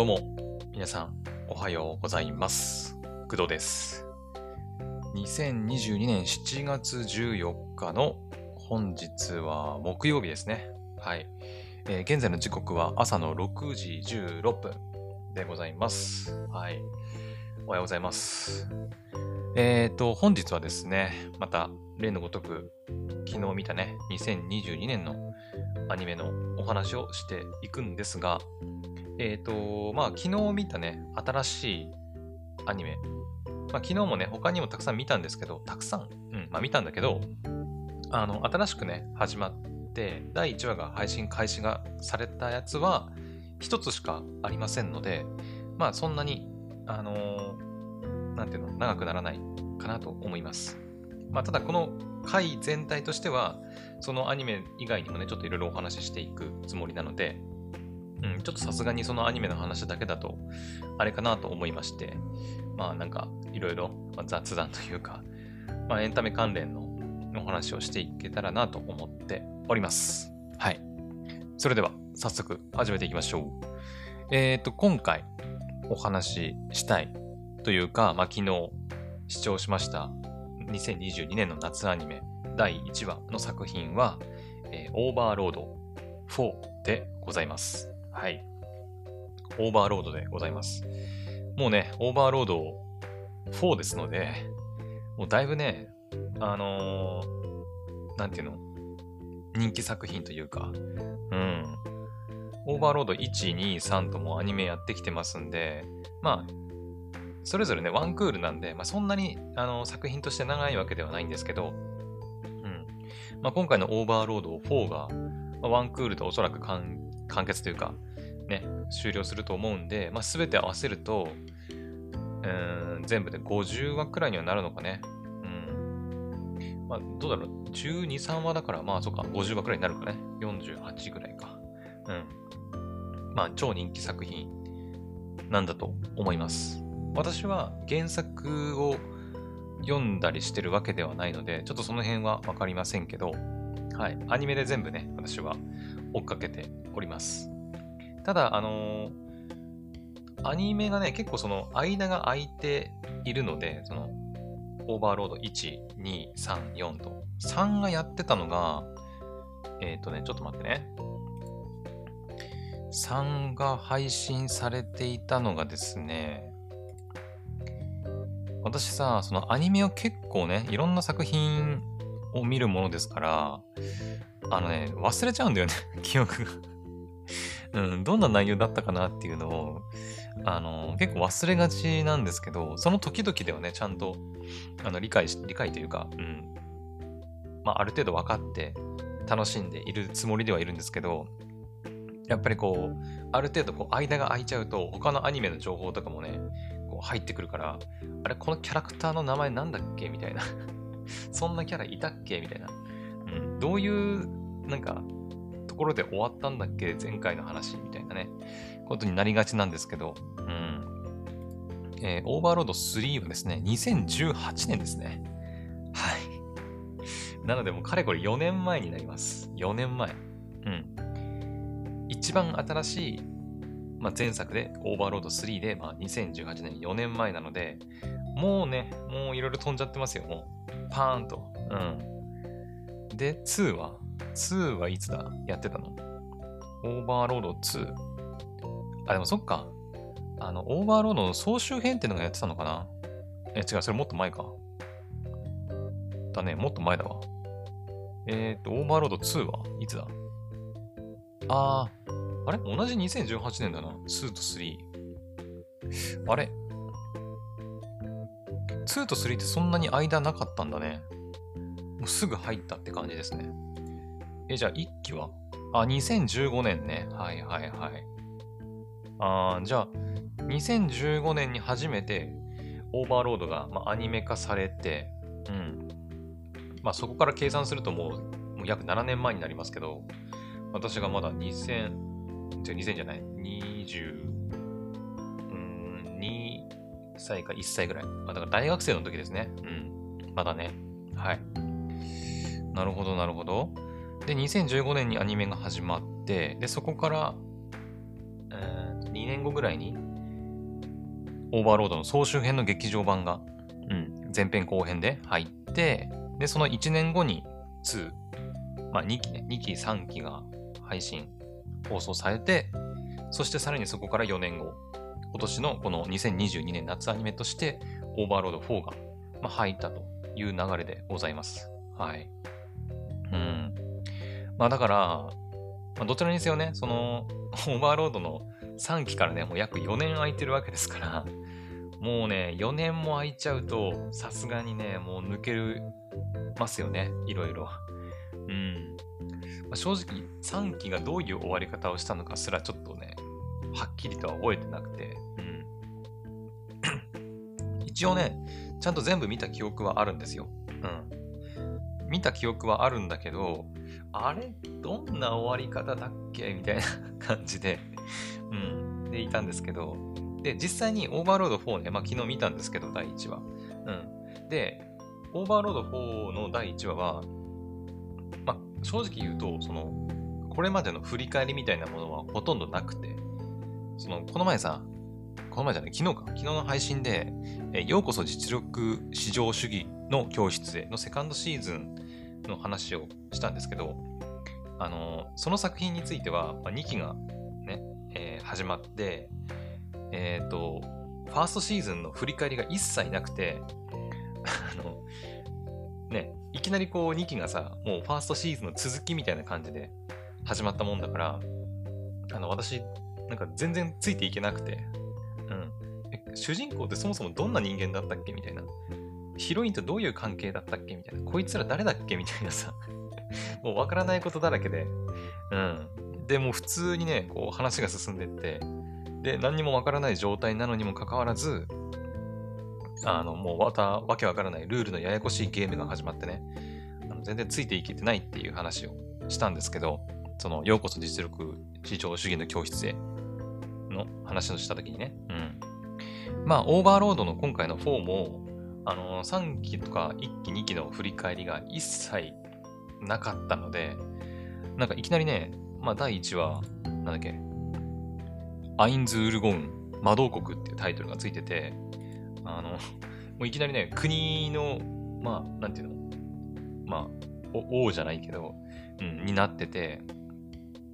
どうも、皆さん、おはようございます。工藤です。2022年7月14日の本日は木曜日ですね。はい。えー現在の時刻は朝の6時16分でございます。はい。おはようございます。えっ、と、本日はですね、また例のごとく、昨日見たね、2022年のアニメのお話をしていくんですが、えっ、と、まあ、昨日見たね、新しいアニメ。まあ、昨日もね、他にもたくさん見たんですけど、たくさん、うん、まあ、見たんだけど、あの、新しくね、始まって、第1話が配信開始がされたやつは、一つしかありませんので、まあ、そんなに、あのーなんていうの、長くならないかなと思います。まあ、ただ、この回全体としては、そのアニメ以外にもね、ちょっといろいろお話ししていくつもりなので、うん、ちょっとさすがにそのアニメの話だけだと、あれかなと思いまして、まあなんかいろいろ雑談というか、まあエンタメ関連のお話をしていけたらなと思っております。はい。それでは早速始めていきましょう。えっ、と、今回お話ししたいというか、まあ昨日視聴しました2022年の夏アニメ第1話の作品は、えーオーバーロード4でございます。はい。オーバーロードでございます。もうね、オーバーロード4ですので、もうだいぶね、あのーなんていうの？人気作品というか、うん。オーバーロード1、2、3ともアニメやってきてますんで、まあ、それぞれね、ワンクールなんで、まあ、そんなにあの作品として長いわけではないんですけど、うん。まあ、今回のオーバーロード4が、まワンクールでおそらく完結というか、ね、終了すると思うんで、まあ、全て合わせると、うん、全部で50話くらいにはなるのかね。うん。まあ、どうだろう。12、3話だから、まあ、そっか、50話くらいになるかね。48ぐらいか。うん。まあ、超人気作品なんだと思います。私は原作を読んだりしてるわけではないので、ちょっとその辺はわかりませんけど、はい。アニメで全部ね、私は追っかけております。ただ、あのーアニメがね、結構その間が空いているので、その、オーバーロード1、2、3、4と、3がやってたのが、えっ、とね、ちょっと待ってね。3が配信されていたのがですね、私さ、そのアニメを結構ね、いろんな作品を見るものですから、あのね、忘れちゃうんだよね、記憶が。うん、どんな内容だったかなっていうのを、あの、結構忘れがちなんですけど、その時々ではね、ちゃんと、あの、理解し、理解というか、うん。まあ、ある程度分かって楽しんでいるつもりではいるんですけど、やっぱりこう、ある程度こう、間が空いちゃうと、他のアニメの情報とかもね、こう入ってくるから、あれ、このキャラクターの名前なんだっけみたいな。そんなキャラいたっけみたいな。うん。どういう、なんか、ところで終わったんだっけ？前回の話みたいなね、ことになりがちなんですけど、うん。えーオーバーロード3はですね、2018年ですね。はい。なのでもうかれこれ4年前になります。4年前。うん。一番新しい、まあ、前作で、オーバーロード3で、まあ、2018年4年前なので、もうね、もういろいろ飛んじゃってますよ、もう。パーンと。うん。で、2は ?2 はいつだ？やってたの？オーバーロード2。あ、でもそっか。あの、オーバーロードの総集編っていうのがやってたのかな？え、違う、それもっと前か。だね、もっと前だわ。えっ、と、オーバーロード2はいつだ？あー、あれ？同じ2018年だな。2と3。あれ ?2 と3ってそんなに間なかったんだね。もうすぐ入ったって感じですね。え、じゃあ1期は？あ、2015年ね。はいはいはい。あじゃあ、2015年に初めてオーバーロードが、まあ、アニメ化されて、うん。まあそこから計算するともうもう約7年前になりますけど、私がまだ2000、じゃ2000じゃない、2。うん、2歳か1歳ぐらい。まあ、だから大学生の時ですね。うん。まだね。はい。なるほど、なるほど。で、2015年にアニメが始まって、で、そこから、うーん2年後ぐらいに、オーバーロードの総集編の劇場版が、うん、前編後編で入って、で、その1年後に2、まあ2期ね、2期3期が配信、放送されて、そしてさらにそこから4年後、今年のこの2022年夏アニメとして、オーバーロード4が、まあ、入ったという流れでございます。はい。まあだから、まあ、どちらにせよね、その、オーバーロードの3期からね、もう約4年空いてるわけですから、もうね、4年も空いちゃうと、さすがにね、もう抜けますよね、いろいろ。うん。まあ、正直、3期がどういう終わり方をしたのかすらちょっとね、はっきりとは覚えてなくて、うん。一応ね、ちゃんと全部見た記憶はあるんですよ。うん。見た記憶はあるんだけど、あれ？どんな終わり方だっけ？みたいな感じで、うん。でいたんですけど、で、実際にオーバーロード4ね、まあ昨日見たんですけど、第1話。うん。で、オーバーロード4の第1話は、まあ正直言うと、その、これまでの振り返りみたいなものはほとんどなくて、その、この前さ、この前じゃない、昨日か、昨日の配信で、えようこそ実力至上主義の教室へのセカンドシーズンの話をしたんですけど、あの、その作品については、まあ、2期がね、えー、始まって、えっ、ー、と、ファーストシーズンの振り返りが一切なくて、あの、ね、いきなりこう2期がさ、もうファーストシーズンの続きみたいな感じで始まったもんだから、あの、私、なんか全然ついていけなくて、うん。主人公ってそもそもどんな人間だったっけみたいな。ヒロインとどういう関係だったっけ？みたいな。こいつら誰だっけ？みたいなさ。もうわからないことだらけで。うん。で、もう普通にね、こう話が進んでって、で、何にもわからない状態なのにもかかわらず、あの、もうまたわけわからないルールのややこしいゲームが始まってね、あの全然ついていけてないっていう話をしたんですけど、その、ようこそ実力至上主義の教室への話をしたときにね、うん。まあ、オーバーロードの今回の4も、あの、3期とか1期2期の振り返りが一切なかったので、なんかいきなりね、まあ、第1話、なんだっけ、アインズ・ウール・ゴウン魔導国っていうタイトルがついてて、あの、もういきなりね、国の、まあ、なんていうの、まあ、王じゃないけど、うん、になってて、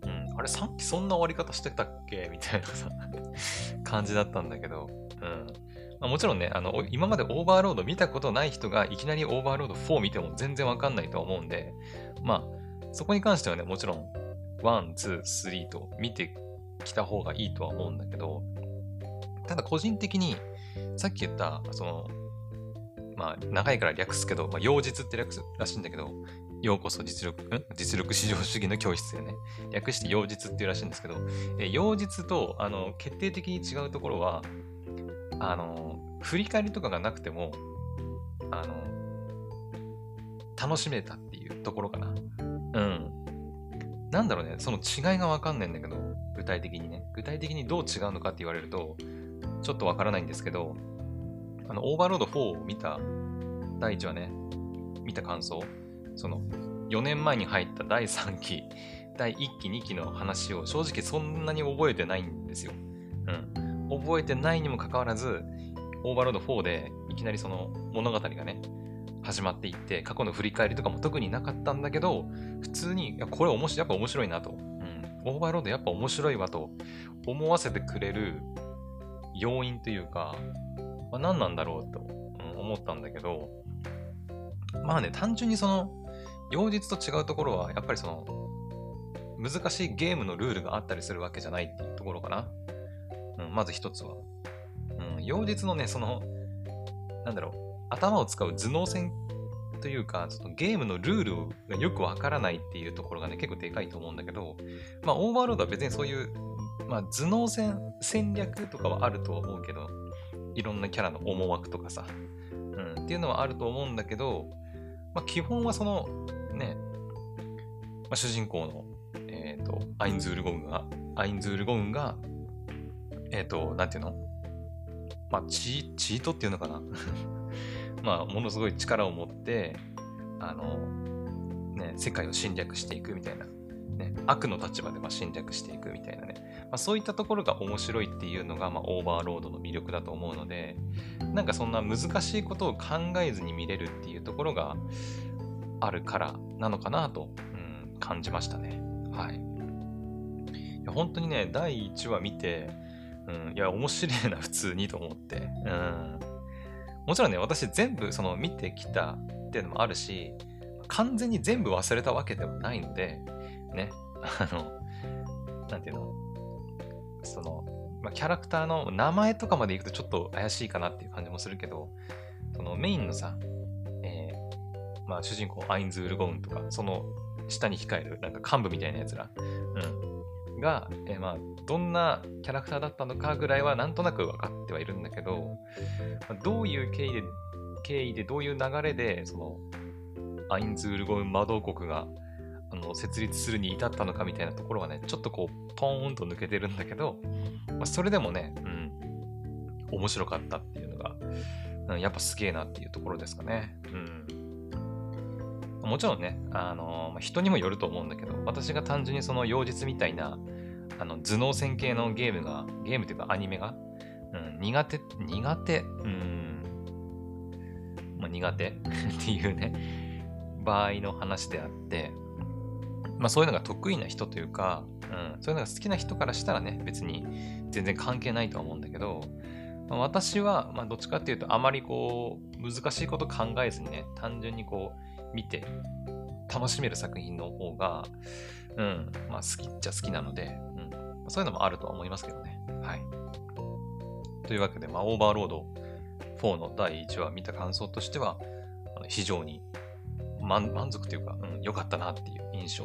うん、あれ、3期そんな終わり方してたっけ？みたいなさ、感じだったんだけど、うん。まあ、もちろんね、あの、今までオーバーロード見たことない人がいきなりオーバーロード4見ても全然わかんないと思うんで、まあ、そこに関してはね、もちろん、1、2、3と見て来た方がいいとは思うんだけど、ただ個人的に、さっき言った、その、まあ、長いから略すけど、まあ、妖術って略すらしいんだけど、ようこそ実力、ん？実力至上主義の教室でね、略して妖術っていうらしいんですけど、え妖術と、あの、決定的に違うところは、あの、振り返りとかがなくても、あの、楽しめたっていうところかな。うん。なんだろうね、その違いがわかんないんだけど、具体的にね。具体的にどう違うのかって言われると、ちょっとわからないんですけど、あの、オーバーロード4を見た、第1話ね、見た感想、その、4年前に入った第3期、第1期、2期の話を正直そんなに覚えてないんですよ。覚えてないにもかかわらず、オーバーロード4でいきなりその物語がね、始まっていって、過去の振り返りとかも特になかったんだけど、普通に、いや、これ面白い、やっぱ面白いなと。うんオーバーロードやっぱ面白いわと思わせてくれる要因というか、まあ、何なんだろうと、思ったんだけど、まあね、単純にその、妖術と違うところは、やっぱりその、難しいゲームのルールがあったりするわけじゃないっていうところかな。うん、まず一つは。うん、妖術のね、その、なんだろう、頭を使う頭脳戦というか、そのゲームのルールがよくわからないっていうところがね、結構でかいと思うんだけど、まあ、オーバーロードは別にそういう、まあ、頭脳戦、戦略とかはあるとは思うけど、いろんなキャラの思惑とかさ、うん、っていうのはあると思うんだけど、まあ、基本はその、ね、まあ、主人公の、えっ、ー、と、アインズ・ウール・ゴウンが、アインズ・ウール・ゴウンが、えっ、ー、と、なんていうの？まあ、チートっていうのかな？まあ、ものすごい力を持って、あの、ね、世界を侵略していくみたいなね、悪の立場でま侵略していくみたいなね、まあ、そういったところが面白いっていうのが、ま、オーバーロードの魅力だと思うので、なんかそんな難しいことを考えずに見れるっていうところがあるからなのかなと、うん、感じましたね。はい。いや本当にね、第1話見て、うん、いや、面白いな、普通にと思って。うん。もちろんね、私全部その見てきたっていうのもあるし、完全に全部忘れたわけではないので、ね、あの、なんていうの、その、ま、キャラクターの名前とかまでいくとちょっと怪しいかなっていう感じもするけど、そのメインのさ、えー、まあ主人公アインズ・ウール・ゴウンとか、その下に控えるなんか幹部みたいなやつら、うん、が、えー、まあどんなキャラクターだったのかぐらいはなんとなく分かってはいるんだけど、まあ、どういう経緯で、経緯でどういう流れで、そのアインズ・ウール・ゴウン魔導国があの設立するに至ったのかみたいなところがね、ちょっとこう、ポーンと抜けてるんだけど、まあ、それでもね、うん、面白かったっていうのが、うん、やっぱすげえなっていうところですかね。うん。もちろんね、あのー、人にもよると思うんだけど、私が単純にその妖術みたいな、あの頭脳戦系のゲームが、ゲームっていうかアニメが、うん、苦手、苦手、うん、まあ、苦手 っていうね、場合の話であって、まあそういうのが得意な人というか、うん、そういうのが好きな人からしたらね、別に全然関係ないとは思うんだけど、まあ、私は、まあどっちかっていうと、あまりこう、難しいこと考えずにね、単純にこう、見て、楽しめる作品の方が、うん、まあ好きっちゃ好きなので、うん、そういうのもあるとは思いますけどね。はい。というわけで、まあ、オーバーロード4の第1話見た感想としては、非常に満足というか、うん、良かったなっていう印象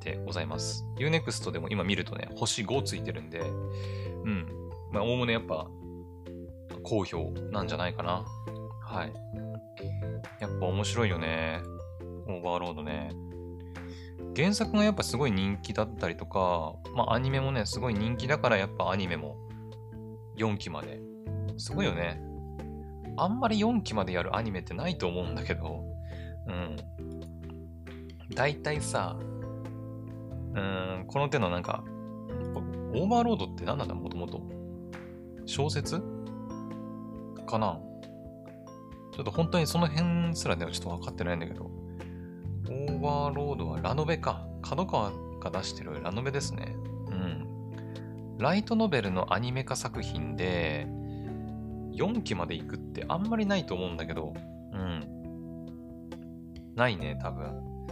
でございます。Unext でも今見るとね、星5ついてるんで、うん。まあ、おおむねやっぱ、好評なんじゃないかな。はい。やっぱ面白いよね。オーバーロードね。原作がやっぱすごい人気だったりとか、まあアニメもね、すごい人気だからやっぱアニメも4期まで。すごいよね。あんまり4期までやるアニメってないと思うんだけど、うん。大体さ、うん、この手のなんか、オーバーロードって何なんだ、もともと。小説？かな？ちょっと本当にその辺すらではちょっと分かってないんだけど、オーバーロードはラノベか。角川が出してるラノベですね。うん。ライトノベルのアニメ化作品で、4期まで行くってあんまりないと思うんだけど、うん。ないね、多分。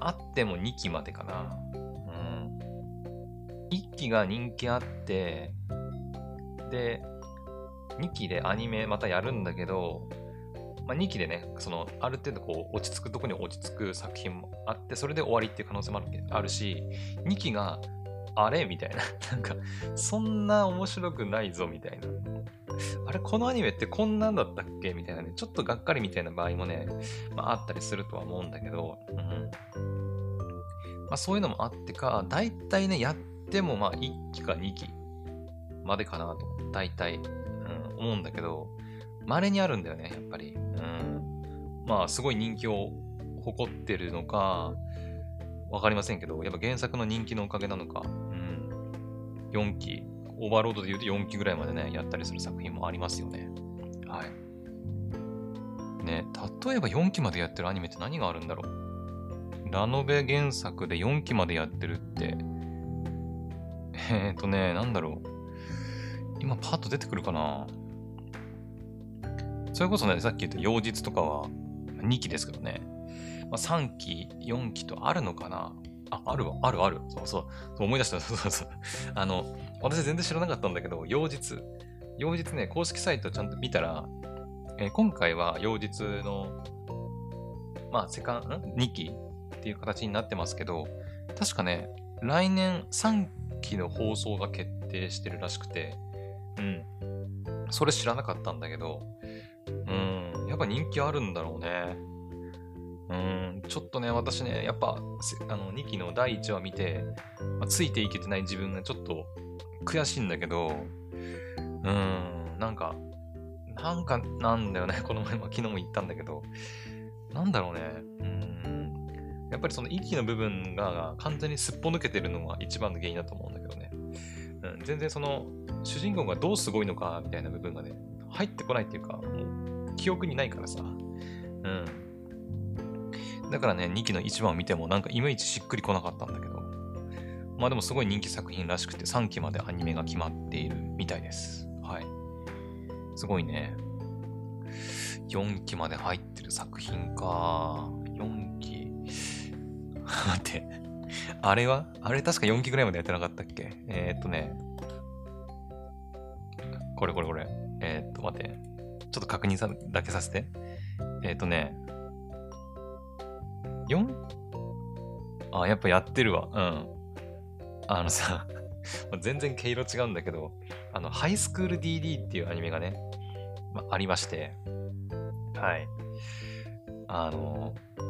あっても2期までかな。1期が人気あって、で、2期でアニメまたやるんだけど、まあ、2期でね、その、ある程度こう、落ち着くとこに落ち着く作品もあって、それで終わりっていう可能性もあるし、2期が、あれ？みたいな。なんか、そんな面白くないぞ、みたいな。あれ、このアニメってこんなんだったっけ？みたいなね、ちょっとがっかりみたいな場合もね、まあ、あったりするとは思うんだけど、うん。まあ、そういうのもあってか、だいたいね、やっでもまあ1期か2期までかなと、大体、うん、思うんだけど、稀にあるんだよね、やっぱり。うん。まあ、すごい人気を誇ってるのか、わかりませんけど、やっぱ原作の人気のおかげなのか、うん。4期、オーバーロードで言うと4期ぐらいまでね、やったりする作品もありますよね。はい。ね、例えば4期までやってるアニメって何があるんだろうラノベ原作で4期までやってるって、えっ、ー、とね、なんだろう。今パッと出てくるかな。それこそね、さっき言った妖術とかは2期ですけどね。まあ、3期、4期とあるのかなあ、あるわ、あるある。そうそう。そう思い出した。そうそうそう。あの、私全然知らなかったんだけど、妖術。妖術ね、公式サイトちゃんと見たら、えー、今回は妖術の、まあ、セカン、ん ?2 期っていう形になってますけど、確かね、来年3期の放送が決定してるらしくて、うん。それ知らなかったんだけど、うん、やっぱ人気あるんだろうね。うん、ちょっとね、私ね、やっぱ、あの、2期の第1話見て、まあ、ついていけてない自分がちょっと悔しいんだけど、うん、なんか、なんかなんだよね、この前も昨日も言ったんだけど、なんだろうね、うん、やっぱりその息の部分が完全にすっぽ抜けてるのが一番の原因だと思うんだけどね。うん、全然その主人公がどうすごいのかみたいな部分がね、入ってこないっていうか、もう記憶にないからさ。うん。だからね、2期の1番を見てもなんかいまいちしっくりこなかったんだけど。まあでもすごい人気作品らしくて3期までアニメが決まっているみたいです。はい。すごいね。4期まで入ってる作品か。4期。待って。あれは？あれ確か4期ぐらいまでやってなかったっけ？えー、っとね。これこれこれ。えー、っと、待って。ちょっと確認さだけさせて。えー、っとね。4? あ、やっぱやってるわ。うん。あのさ 全然毛色違うんだけど、あの、ハイスクール DD っていうアニメがね、まあ、りまして、はい。あの、カ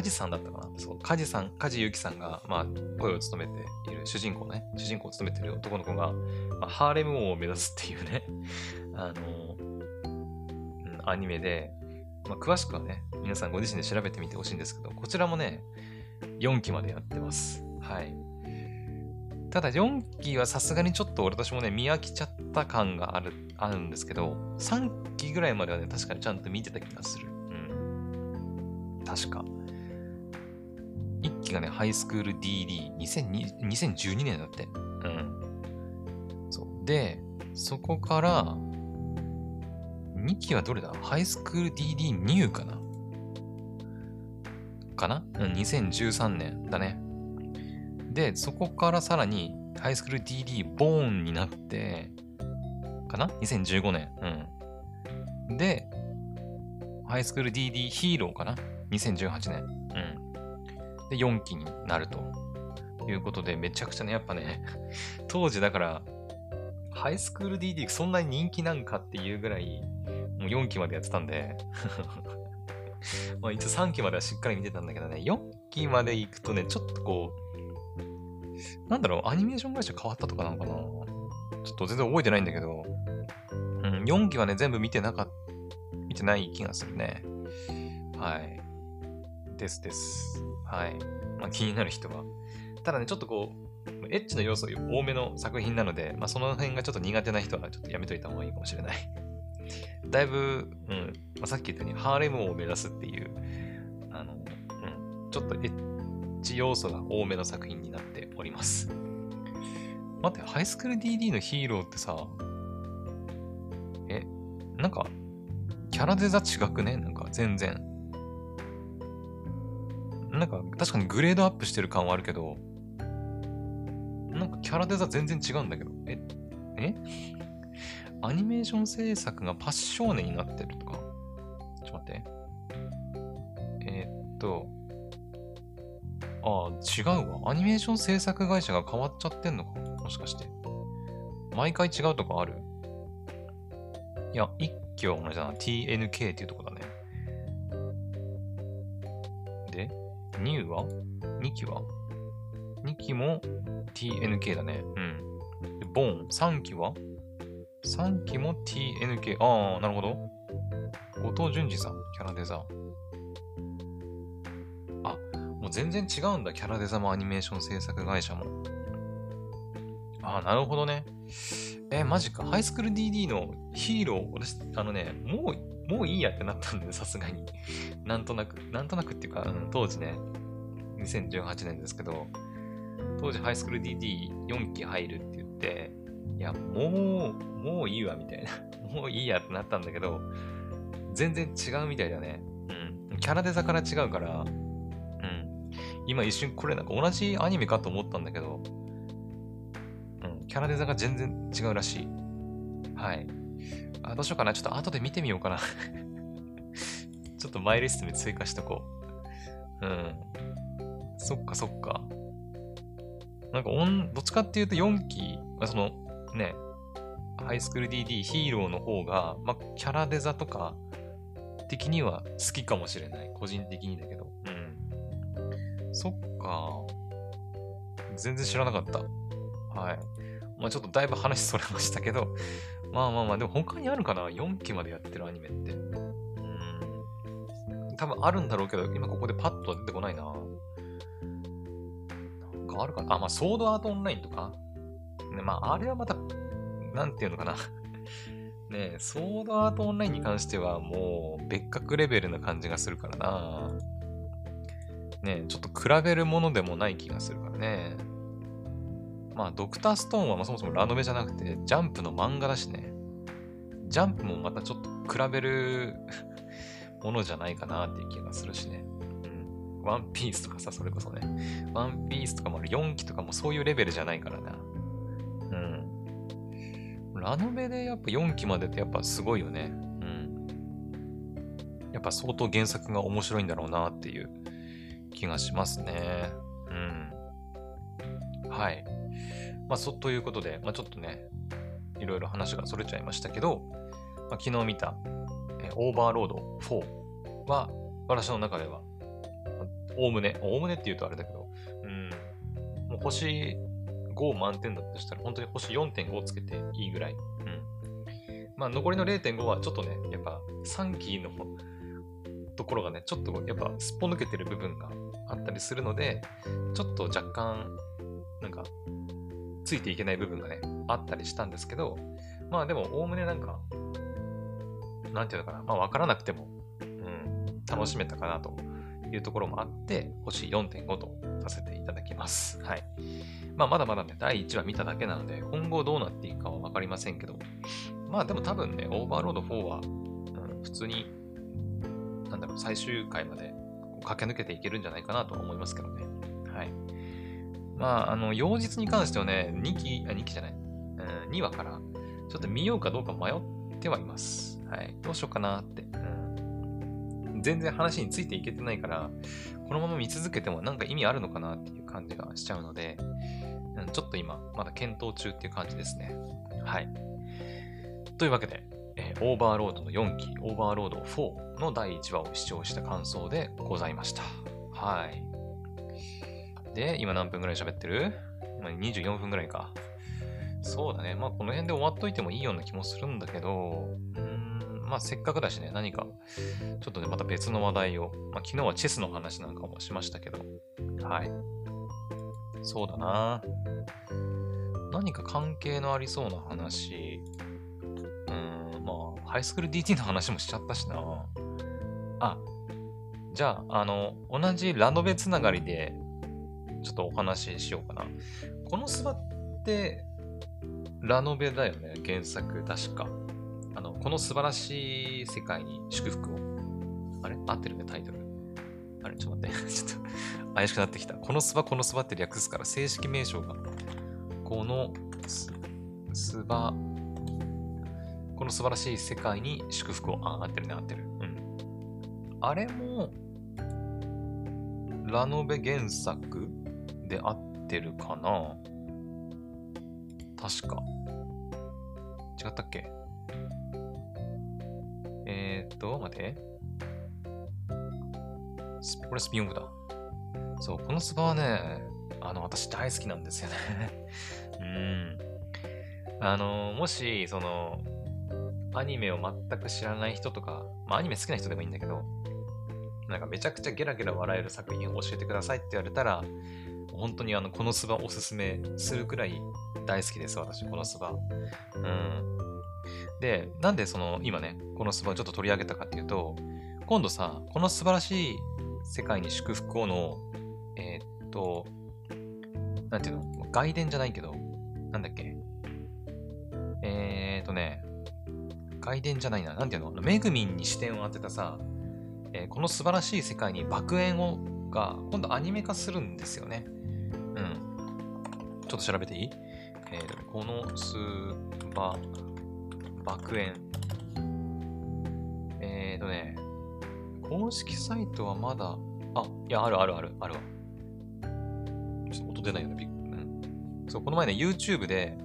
ジさんだったかなそう、カジさん、カジユキさんが、まあ、声を務めている主人公ね、主人公を務めている男の子が、まあ、ハーレム王を目指すっていうね、あの、アニメで、まあ、詳しくはね、皆さんご自身で調べてみてほしいんですけど、こちらもね、4期までやってます。はい。ただ4期はさすがにちょっと私もね、見飽きちゃった感がある、あるんですけど、3期ぐらいまではね、確かにちゃんと見てた気がする。うん。確か。1期がね、ハイスクール DD、2012年だって。うん。そう。で、そこから、2期はどれだ？ハイスクール DD ニューかな？かな？うん、2013年だね。で、そこからさらに、ハイスクール DD ボーンになって、かな ?2015 年。うん。で、ハイスクール DD ヒーローかな ?2018 年。で、4期になるということで、めちゃくちゃね、やっぱね、当時だから、ハイスクール DD そんなに人気なんかっていうぐらい、もう4期までやってたんで まあ一応3期まではしっかり見てたんだけどね、4期まで行くとね、ちょっとこう、なんだろう、アニメーション会社変わったとかなのかなちょっと全然覚えてないんだけど、うん、4期はね、全部見てなかった、見てない気がするね。はい。ですです。はい。まあ、気になる人は。ただね、ちょっとこう、エッチの要素多めの作品なので、まあ、その辺がちょっと苦手な人はちょっとやめといた方がいいかもしれない。だいぶ、うん、まあ、さっき言ったようにハーレムを目指すっていう、あの、うん、ちょっとエッチ要素が多めの作品になっております。待って、ハイスクール DD のヒーローってさ、え、なんか、キャラデザ違くね？なんか全然。なんか確かにグレードアップしてる感はあるけど、なんかキャラデザ全然違うんだけど。ええ？アニメーション制作がパッショーネになってるとか？ちょっと待って。えー、っと、ああ、違うわ。アニメーション制作会社が変わっちゃってんのか？もしかして。毎回違うとこある？いや、一期は同じだな。TNK っていうとこだね。で、ニューは ?2 期は ?2 期も TNK だね。うん。で、ボーン。3期は ?3 期も TNK。ああ、なるほど。後藤淳二さん、キャラデザ。あもう全然違うんだ、キャラデザもアニメーション制作会社も。ああ、なるほどね。え、マジか。ハイスクール DD のヒーロー、私、あのね、もう、もういいやってなったんで、さすがに。なんとなく、なんとなくっていうか、うん、当時ね、2018年ですけど、当時ハイスクール DD4 期入るって言って、いや、もう、もういいわ、みたいな。もういいやってなったんだけど、全然違うみたいだね。うん。キャラデザから違うから、今一瞬これなんか同じアニメかと思ったんだけど、うん、キャラデザが全然違うらしい。はい。あ、どうしようかな。ちょっと後で見てみようかな ちょっとマイリストに追加しとこう。うん。そっかそっか。なんか、どっちかっていうと4期、まあ、その、ね、ハイスクール DD ヒーローの方が、まあ、キャラデザとか的には好きかもしれない。個人的にだけど。うん。そっか。全然知らなかった。はい。まあちょっとだいぶ話それましたけど、まあまあまあ、でも他にあるかな ?4 期までやってるアニメって。うん。多分あるんだろうけど、今ここでパッとは出てこないな。なんかあるかな？あ、まあ、ソードアートオンラインとか？ね、まあ、あれはまた、なんていうのかな？ねソードアートオンラインに関してはもう別格レベルな感じがするからな。ねちょっと比べるものでもない気がするからね。まあ、ドクターストーンはそもそもラノベじゃなくて、ジャンプの漫画だしね。ジャンプもまたちょっと比べるものじゃないかなっていう気がするしね。ワンピースとかさ、それこそね。ワンピースとかも4期とかもそういうレベルじゃないからな。うん。ラノベでやっぱ4期までってやっぱすごいよね。うん。やっぱ相当原作が面白いんだろうなっていう気がしますね。うん。はい。まあ、そ、ということで、まあ、ちょっとね、いろいろ話がそれちゃいましたけど、まあ、昨日見た、え、オーバーロード4は、私の中では、おおむね、おおむねって言うとあれだけど、うん、もう星5満点だとしたら、本当に星4.5つけていいぐらい。うん。まあ、残りの0.5はちょっとね、やっぱ3期のところがね、ちょっとやっぱすっぽ抜けてる部分があったりするので、ちょっと若干、なんか、ついていけない部分がね、あったりしたんですけど、まあでも、おおむねなんか、なんていうのかな、まあ分からなくても、うん、楽しめたかなというところもあって、星4.5とさせていただきます。はい。まあまだまだね、第1話見ただけなので、今後どうなっていくかは分かりませんけど、まあでも多分ね、オーバーロード4は、うん、普通に、なんだろう、最終回まで駆け抜けていけるんじゃないかなと思いますけどね。まあ、あの、よう実に関してはね、2期、あ、2期じゃない、うん、2話から、ちょっと見ようかどうか迷ってはいます。はい。どうしようかなって。うん。全然話についていけてないから、このまま見続けてもなんか意味あるのかなっていう感じがしちゃうので、うん、ちょっと今、まだ検討中っていう感じですね。はい。というわけで、えー、オーバーロードの4期、オーバーロード4の第1話を視聴した感想でございました。はい。で、今何分ぐらい喋ってる？今24分ぐらいか。そうだね。まあ、この辺で終わっといてもいいような気もするんだけど、うーん、まあ、せっかくだしね、何か、ちょっとね、また別の話題を、まあ、昨日はチェスの話なんかもしましたけど、はい。そうだな。何か関係のありそうな話、うん、まあ、ハイスクール DT の話もしちゃったしな。あ、じゃあ、あの、同じラノベつながりで、ちょっとお話ししようかな。このスバって、ラノベだよね、原作、確か。あの、この素晴らしい世界に祝福を。あれ？合ってるね、タイトル。あれ？ちょっと待って。ちょっと怪しくなってきた。このスバ、このスバって略すから、正式名称が。このす、スバ、この素晴らしい世界に祝福を。あ、合ってるね、合ってる。うん。あれも、ラノベ原作？で合ってるかな？確か。違ったっけ？えー、っと、待って。これスピンオフだ。そう、このスパはね、あの、私大好きなんですよね うん。あの、もし、その、アニメを全く知らない人とか、まあアニメ好きな人でもいいんだけど、なんかめちゃくちゃゲラゲラ笑える作品を教えてくださいって言われたら、本当にあの、このスバおすすめするくらい大好きです、私、このスバ。うん。で、なんでその、今ね、このスバをちょっと取り上げたかっていうと、今度さ、この素晴らしい世界に祝福をの、えー、っと、なんていうの？外伝じゃないけど、なんだっけ？えー、っとね、外伝じゃないな、なんていうの？めぐみんに視点を当てたさ、えー、この素晴らしい世界に爆炎をが今度アニメ化するんですよね。ちょっと調べていい？えー、このスバ、爆炎。えーとね、公式サイトはまだ、あ、いや、あるあるある、あるわ。ちょっと音出ないよね、びっうん。そう、この前ね、YouTube で、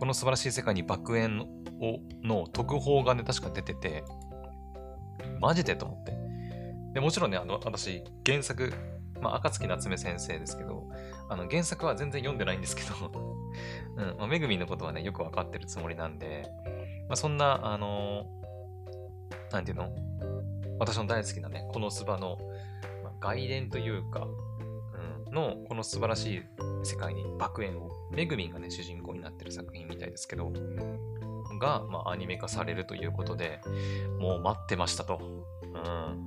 この素晴らしい世界に爆炎をの特報がね、確か出てて、マジでと思って。でもちろんね、あの、私、原作、まあ、赤月夏目先生ですけど、あの、原作は全然読んでないんですけど うん、まあ、めぐみのことはね、よくわかってるつもりなんで、まあ、そんな、あのー、なんていうの？私の大好きなね、このスバの、まあ、外伝というか、うん、の、この素晴らしい世界に爆炎を、めぐみんがね、主人公になってる作品みたいですけど、が、まあ、アニメ化されるということで、もう待ってましたと。うん。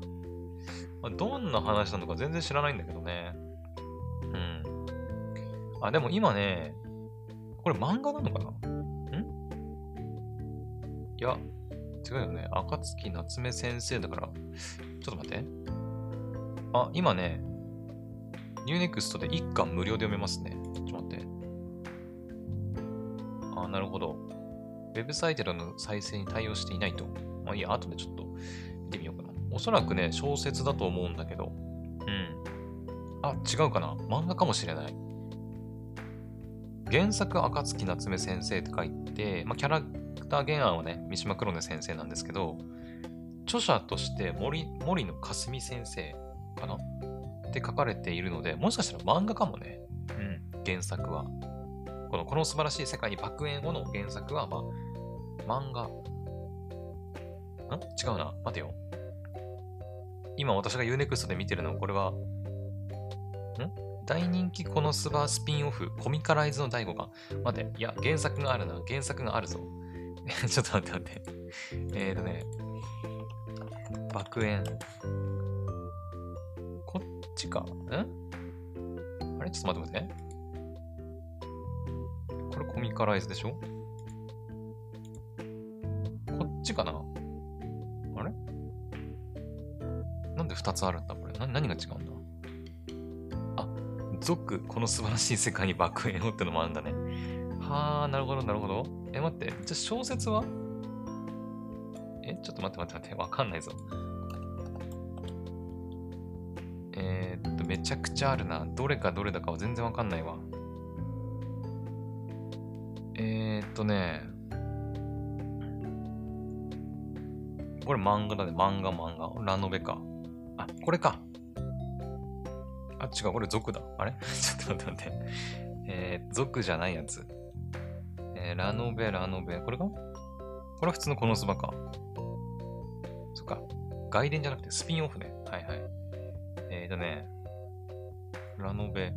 まあ、どんな話なのか全然知らないんだけどね。うん。あ、でも今ね、これ漫画なのかな？ん？いや、違うよね。暁なつめ先生だから、ちょっと待って。あ、今ね、 U-NEXT で1巻無料で読めますね。ちょっと待って。あ、なるほど。ウェブサイトの再生に対応していないと。まあいいや、後でちょっと見てみようかな。おそらくね、小説だと思うんだけど。うん。あ、違うかな。漫画かもしれない。原作、赤月夏目先生って書いて、まあ、キャラクター原案はね、三島黒根先生なんですけど、著者として森森野かすみ先生かな？って書かれているので、もしかしたら漫画かもね。うん、原作は。このこの素晴らしい世界に爆炎後の原作は、まあ、漫画。ん？違うな。待てよ。今私が Unext で見てるのは、これは、ん？大人気このスバースピンオフ、コミカライズの第5巻。待て、いや、原作があるな。原作があるぞ。ちょっと待って待って。えーとね、爆炎。こっちか。ん？あれ？ちょっと待って待って。これコミカライズでしょ？こっちかな？あれ？なんで2つあるんだこれ？な何が違うんだ、族、この素晴らしい世界に爆炎をってのもあるんだね。はあ、なるほど、なるほど。え、待って。じゃあ小説は？え、ちょっと待って待って待って。わかんないぞ。えー、っと、めちゃくちゃあるな。どれかどれだかは全然わかんないわ。えー、っとね。これ漫画だね。漫画漫画。ラノベか。あ、これか。違う。これ族だ。あれ？ちょっと待って待って。えー、族じゃないやつ。えー、ラノベ、ラノベ。これか？これは普通のこのスバか。そっか。外伝じゃなくてスピンオフね。はいはい。えーとね。ラノベ。ん？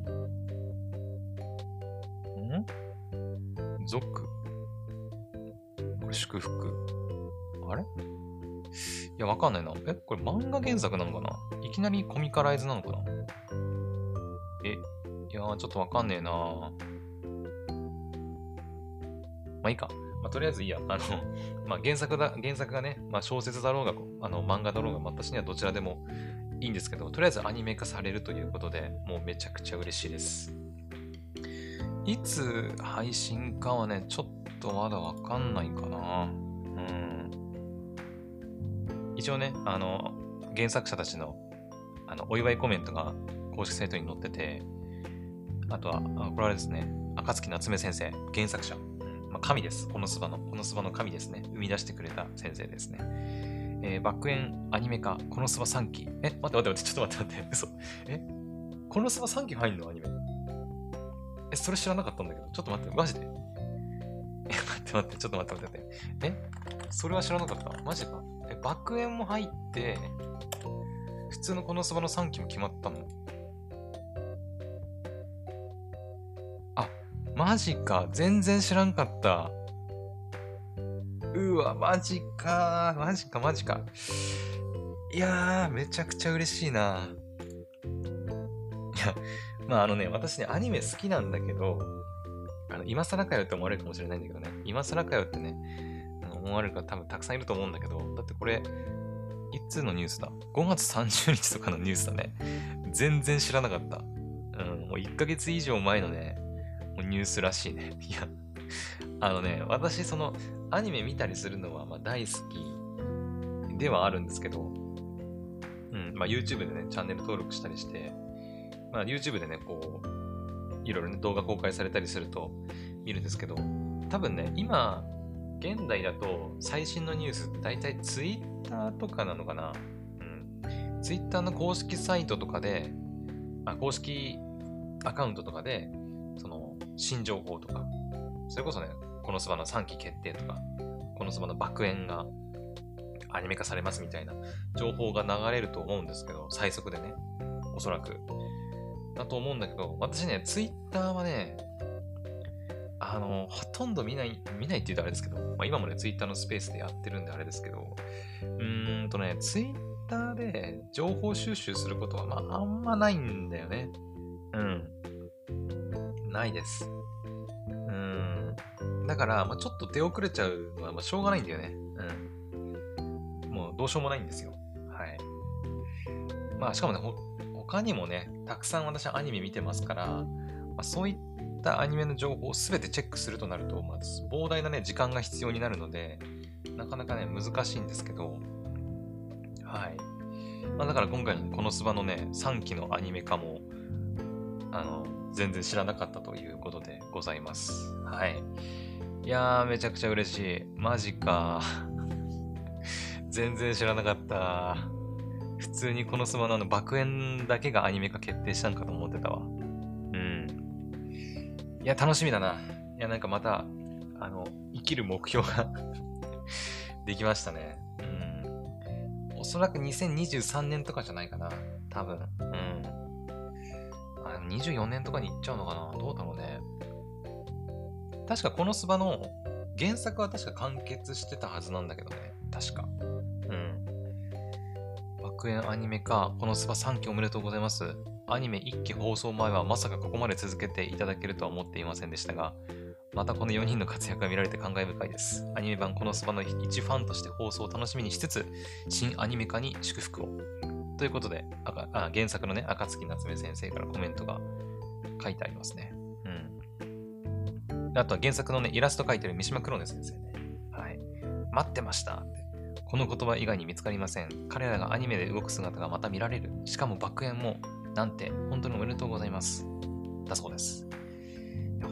族。これ祝福。あれ？いや、わかんないな。え、これ漫画原作なのかな？いきなりコミカライズなのかな？え、いやー、ちょっとわかんねえなまあいいか。まあ、とりあえずいいや。あの、まあ原作だ、原作がね、まあ小説だろうが、あの漫画だろうが、私にはどちらでもいいんですけど、とりあえずアニメ化されるということで、もうめちゃくちゃ嬉しいです。いつ配信かはね、ちょっとまだわかんないかな。うん。一応ね、あの、原作者たちの、あの、お祝いコメントが公式サイトに載ってて、あとは、これはですね、赤月夏目先生、原作者。まあ、神です。このスバの、このスバの神ですね。生み出してくれた先生ですね。えー、バックエンアニメ化、このスバ3期。え、待って待って待って、ちょっと待って待って。嘘。えこのスバ3期入んのアニメ。え、それ知らなかったんだけど。ちょっと待って、マジで？え、待って待って、ちょっと待って待って。えそれは知らなかった？マジか。え、バックエンも入って、普通のこのスバの3期も決まったの？マジか。全然知らんかった。うわ、マジか。マジか、マジか。いやー、めちゃくちゃ嬉しいな。いや、まああのね、私ね、アニメ好きなんだけど、あの今更かよって思われるかもしれないんだけどね、今更かよってね、思われる方多分たくさんいると思うんだけど、だってこれ、いつのニュースだ ?5 月30日とかのニュースだね。全然知らなかった。うん、もう1ヶ月以上前のね、ニュースらしいね。いや、あのね、私、その、アニメ見たりするのはまあ大好きではあるんですけど、うん、まあ YouTube でね、チャンネル登録したりして、まあ YouTube でね、こう、いろいろね、動画公開されたりすると見るんですけど、多分ね、今、現代だと最新のニュース大体 Twitter とかなのかな？うん。Twitter の公式サイトとかで、あ公式アカウントとかで、新情報とか、それこそね、このスバの3期決定とか、このスバの爆炎がアニメ化されますみたいな情報が流れると思うんですけど、最速でね。おそらく。だと思うんだけど、私ね、ツイッターはね、あの、ほとんど見ない、見ないって言うとあれですけど、まあ、今もね、ツイッターのスペースでやってるんであれですけど、うーんとね、ツイッターで情報収集することは、まあ、あんまないんだよね。うん。ないです。うん。だから、まあ、ちょっと出遅れちゃうのは、まあ、しょうがないんだよね。うん。もう、どうしようもないんですよ。はい。まあ、しかもね、他にもね、たくさん私アニメ見てますから、まあ、そういったアニメの情報を全てチェックするとなると、まず膨大なね、時間が必要になるので、なかなかね、難しいんですけど、はい。まあ、だから今回このスバのね、3期のアニメ化も、あの、全然知らなかったということでございます。はい。いやー、めちゃくちゃ嬉しい。マジか。全然知らなかった。普通にこのスマのあの爆炎だけがアニメ化決定したんかと思ってたわ。うんいや、楽しみだな。いや、なんかまた、あの、生きる目標が できましたね。うん。おそらく2023年とかじゃないかな。多分。うん。24年とかに行っちゃうのかな？どうだろうね。確かこのスバの原作は確か完結してたはずなんだけどね。確か。うん。爆炎アニメ化、このスバ3期おめでとうございます。アニメ1期放送前はまさかここまで続けていただけるとは思っていませんでしたが、またこの4人の活躍が見られて感慨深いです。アニメ版このスバの一ファンとして放送を楽しみにしつつ、新アニメ化に祝福を。ということで、ああ原作のね、赤月夏目先生からコメントが書いてありますね。うん。あとは原作のね、イラスト描いてる三島黒根先生ね。はい。待ってましたって。この言葉以外に見つかりません。彼らがアニメで動く姿がまた見られる。しかも爆炎もなんて、本当におめでとうございます。だそうです。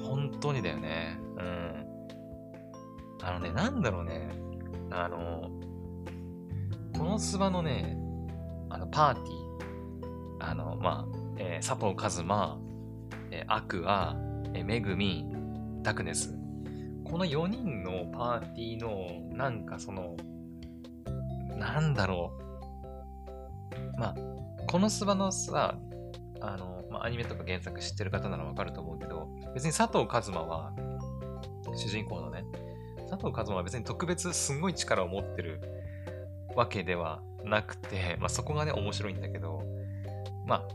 本当にだよね。うん。あのね、なんだろうね。あの、このスバのね、あの、パーティー、あの、まあ、えー、佐藤和馬、えー、アクア、えー、めぐみ、ダクネス。この4人のパーティーの、なんかその、なんだろう。まあ、このスバのさ、あの、まあ、アニメとか原作知ってる方ならわかると思うけど、別に佐藤和馬は、主人公のね、佐藤和馬は別に特別すごい力を持ってるわけではなくて、まあ、そこがね、面白いんだけど、まあ、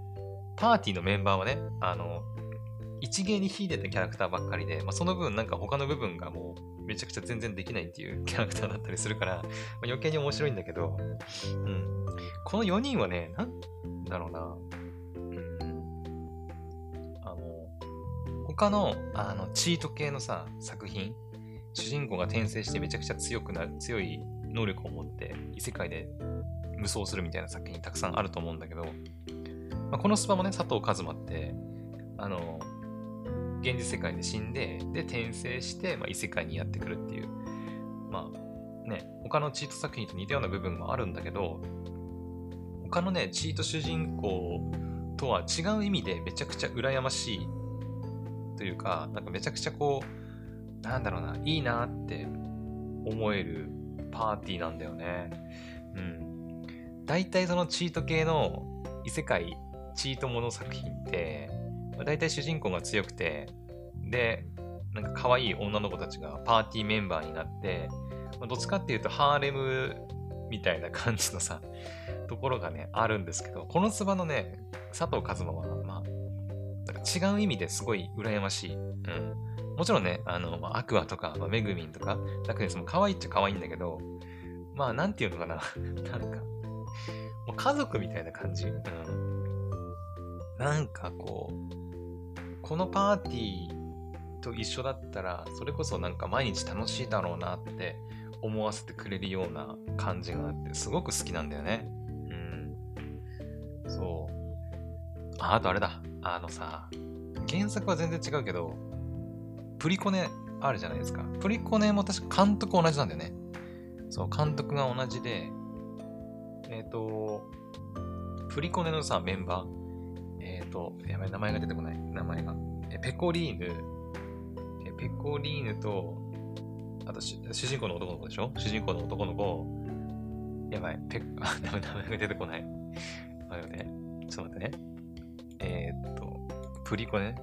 パーティーのメンバーはね、あの、一芸に秀でたキャラクターばっかりで、まあ、その分なんか他の部分がもうめちゃくちゃ全然できないっていう キャラクターだったりするから、まあ、余計に面白いんだけど、うん。この4人はね、なんだろうな、あの他のあのチート系のさ、作品、主人公が転生してめちゃくちゃ強くなる、強い能力を持って異世界で無双するみたいな作品たくさんあると思うんだけど、まあ、このスパもね、佐藤一馬って、あの、現実世界で死んで、で、転生して、まあ、異世界にやってくるっていう、まあ、ね、他のチート作品と似たような部分もあるんだけど、他のね、チート主人公とは違う意味でめちゃくちゃ羨ましいというか、なんかめちゃくちゃこう、なんだろうな、いいなって思えるパーティーなんだよね。うん。大体そのチート系の異世界チートもの作品って、大体主人公が強くて、で、なんか可愛い女の子たちがパーティーメンバーになって、どっちかっていうとハーレムみたいな感じのさ、ところがね、あるんですけど、このツバのね、佐藤和馬は、まあ、違う意味ですごい羨ましい。うん。もちろんね、あの、まあ、アクアとか、まあ、メグミンとか、ダクネスも可愛いっちゃ可愛いんだけど、まあ、なんていうのかな。なんか、もう家族みたいな感じ。うん。なんかこう、このパーティーと一緒だったら、それこそなんか毎日楽しいだろうなって思わせてくれるような感じがあって、すごく好きなんだよね。うん。そう。あ、あとあれだ。あのさ、原作は全然違うけど、プリコネあるじゃないですか。プリコネも確か監督同じなんだよね。そう、監督が同じで、えっ、ー、と、プリコネのさ、メンバー、えっ、ー、と、やばい、名前が出てこない、名前が。えペコリーヌ、えペコリーヌと、あと主人公の男の子でしょ？主人公の男の子、やばい。ペッ、あ、名前が出てこない。あよね。ちょっと待ってね。えー、っと、プリコネ？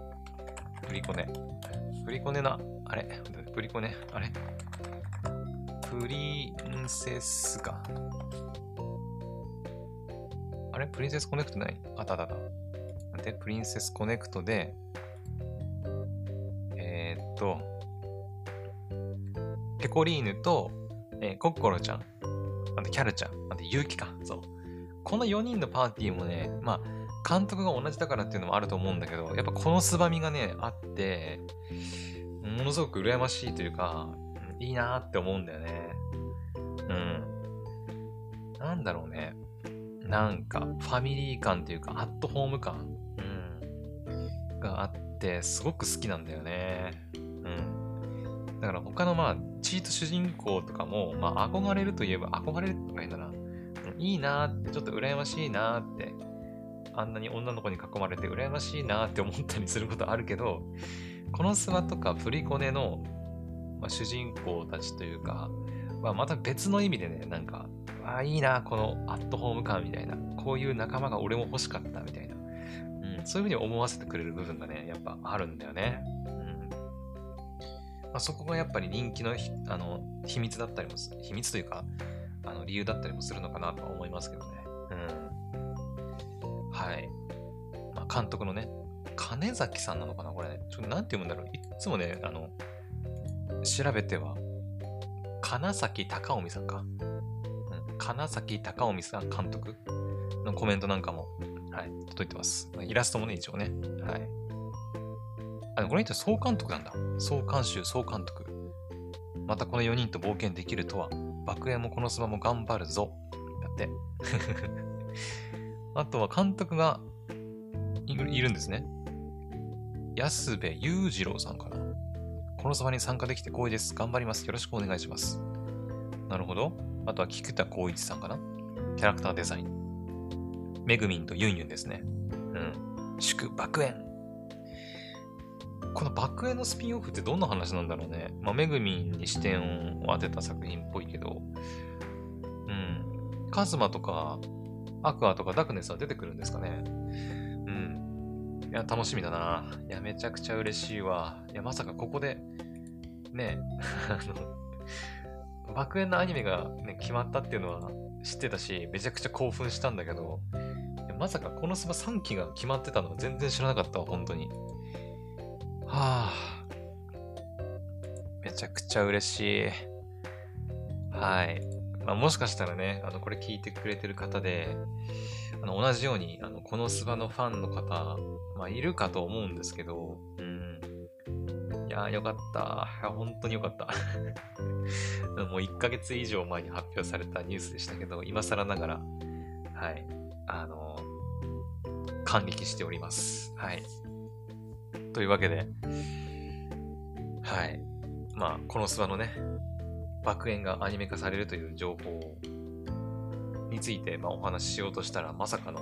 プリコネ。プリコネな、あれ？プリコネ？あれ？プリンセスか。あれ？プリンセスコネクトない？あったあったあった。で、プリンセスコネクトで、えー、っと、ペコリーヌと、えー、コッコロちゃん、あとキャルちゃん、あとユウキか。そう。この4人のパーティーもね、まあ、監督が同じだからっていうのもあると思うんだけど、やっぱこのすばみがね、あって、ものすごく羨ましいというか、いいなって思うんだよね。うん。なんだろうね。なんか、ファミリー感というか、アットホーム感、うん、があって、すごく好きなんだよね。うん。だから他のまあ、チート主人公とかも、まあ、憧れるといえば、憧れるとか言うんだな。いいなって、ちょっと羨ましいなって、あんなに女の子に囲まれて羨ましいなって思ったりすることあるけど、このスワとかプリコネの、まあ、主人公たちというか、まあ、また別の意味でね、なんか、あ、いいな、このアットホーム感みたいな、こういう仲間が俺も欲しかったみたいな、うん、そういうふうに思わせてくれる部分がね、やっぱあるんだよね。うんまあ、そこがやっぱり人気のあの秘密だったりも、秘密というか、あの理由だったりもするのかなとは思いますけどね。い。まあ、監督のね、金崎さんなのかなこれね。ちょっとなんて読むんだろう。いつもね、あの、調べては、金崎隆臣さんか。うん、金崎隆臣さん監督のコメントなんかも、はい、届いてます。イラストもね、一応ね。はい。あ、この人総監督なんだ。総監修、総監督。またこの4人と冒険できるとは、爆炎もこのスマも頑張るぞ。だって。あとは監督がいるんですね。安部裕次郎さんかな。このそばに参加できて光栄です。頑張ります。よろしくお願いします。なるほど。あとは菊田光一さんかな。キャラクターデザイン。めぐみんとユンユンですね。うん。祝爆炎。この爆炎のスピンオフってどんな話なんだろうね。まあ、めぐみんに視点を当てた作品っぽいけど。うん。カズマとか、アクアとかダクネスは出てくるんですかね。うんいや、楽しみだな。いや、めちゃくちゃ嬉しいわ。いや、まさかここで、ね、あの、爆炎のアニメが、ね、決まったっていうのは知ってたし、めちゃくちゃ興奮したんだけど、まさかこのスマ3期が決まってたのは全然知らなかったわ、本当に。はあ。めちゃくちゃ嬉しい。はい。まあ、もしかしたらね、あの、これ聞いてくれてる方で、あの同じように、あのこのスバのファンの方、まあ、いるかと思うんですけど、うん。いやー、よかった。いや本当によかった。もう1ヶ月以上前に発表されたニュースでしたけど、今更ながら、はい、あのー、感激しております。はい。というわけで、はい。まあ、このスバのね、爆炎がアニメ化されるという情報について、まあ、お話ししようとしたら、まさかの、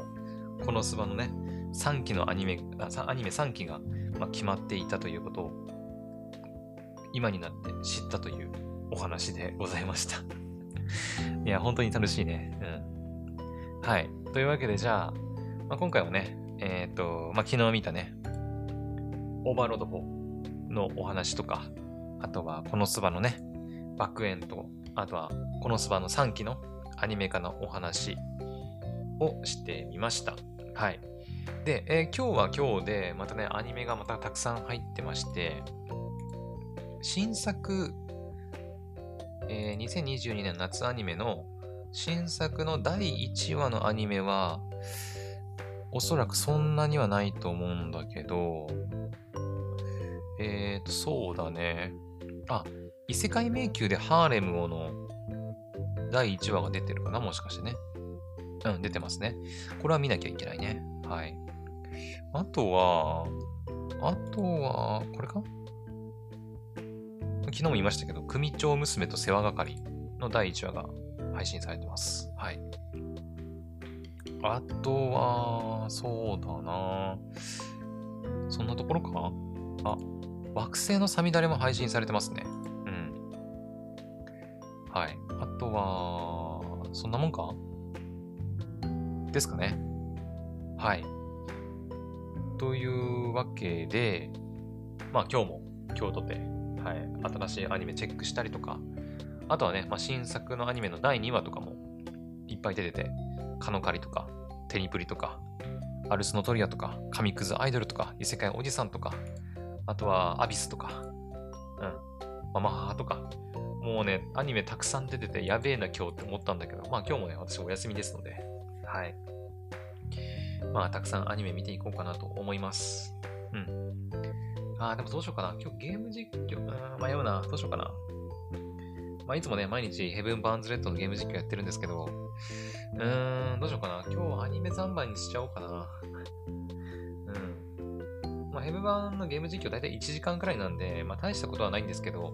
このスバのね、3期のアニメ、アニメ3期が、まあ、決まっていたということを、今になって知ったというお話でございました いや、本当に楽しいね。うん。はい。というわけで、じゃあ、まあ、今回はね、えっ、と、まあ、昨日見たね、オーバーロード4のお話とか、あとは、このスバのね、爆炎と、あとは、このスバの3期のアニメ化のお話をしてみました。はい。で、えー、今日は今日で、またね、アニメがまたたくさん入ってまして、新作、えー、2022年夏アニメの新作の第1話のアニメは、おそらくそんなにはないと思うんだけど、えっ、ー、と、そうだね。あ、異世界迷宮でハーレムをの第1話が出てるかなもしかしてね。うん、出てますね。これは見なきゃいけないね。はい。あとは、あとは、これか？昨日も言いましたけど、組長娘と世話係の第1話が配信されてます。はい。あとは、そうだなそんなところか？あ、惑星のさみだれも配信されてますね。はい。あとは、そんなもんか？ですかね。はい。というわけで、まあ今日も今日とて、はい、新しいアニメチェックしたりとか、あとはね、まあ、新作のアニメの第2話とかもいっぱい出てて、カノカリとか、テニプリとか、アルスノトリアとか、神クズアイドルとか、異世界おじさんとか、あとはアビスとか、うん、ママ母とか、もうね、アニメたくさん出ててやべえな今日って思ったんだけど、まあ今日もね、私お休みですので、はい。まあたくさんアニメ見ていこうかなと思います。うん。ああ、でもどうしようかな。今日ゲーム実況、迷うな。どうしようかな。まあいつもね、毎日ヘブン・バーンズ・レッドのゲーム実況やってるんですけど、うーん、どうしようかな。今日はアニメ三昧にしちゃおうかな。うん。まあヘブン・バーンのゲーム実況大体1時間くらいなんで、まあ大したことはないんですけど、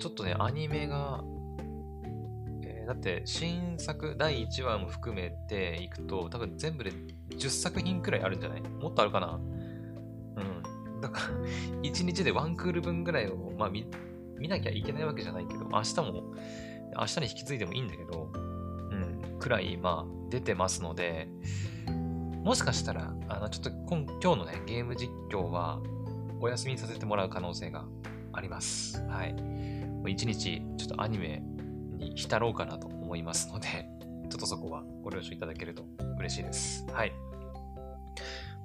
ちょっとね、アニメが、えー、だって新作第1話も含めていくと、多分全部で10作品くらいあるんじゃない？もっとあるかな？うん。だから 1日でワンクール分ぐらいを、まあ見、見なきゃいけないわけじゃないけど、明日も明日に引き継いでもいいんだけど、うん、くらい、まあ、出てますので、もしかしたら、あの、ちょっと今今日のね、ゲーム実況は、お休みさせてもらう可能性があります。はい。一日、ちょっとアニメに浸ろうかなと思いますので、ちょっとそこはご了承いただけると嬉しいです。はい。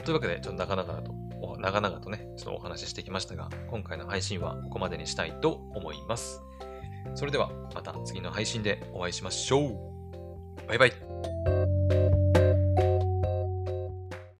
というわけで、ちょっと長々と、長々とね、ちょっとお話ししてきましたが、今回の配信はここまでにしたいと思います。それではまた次の配信でお会いしましょう。バイバイ。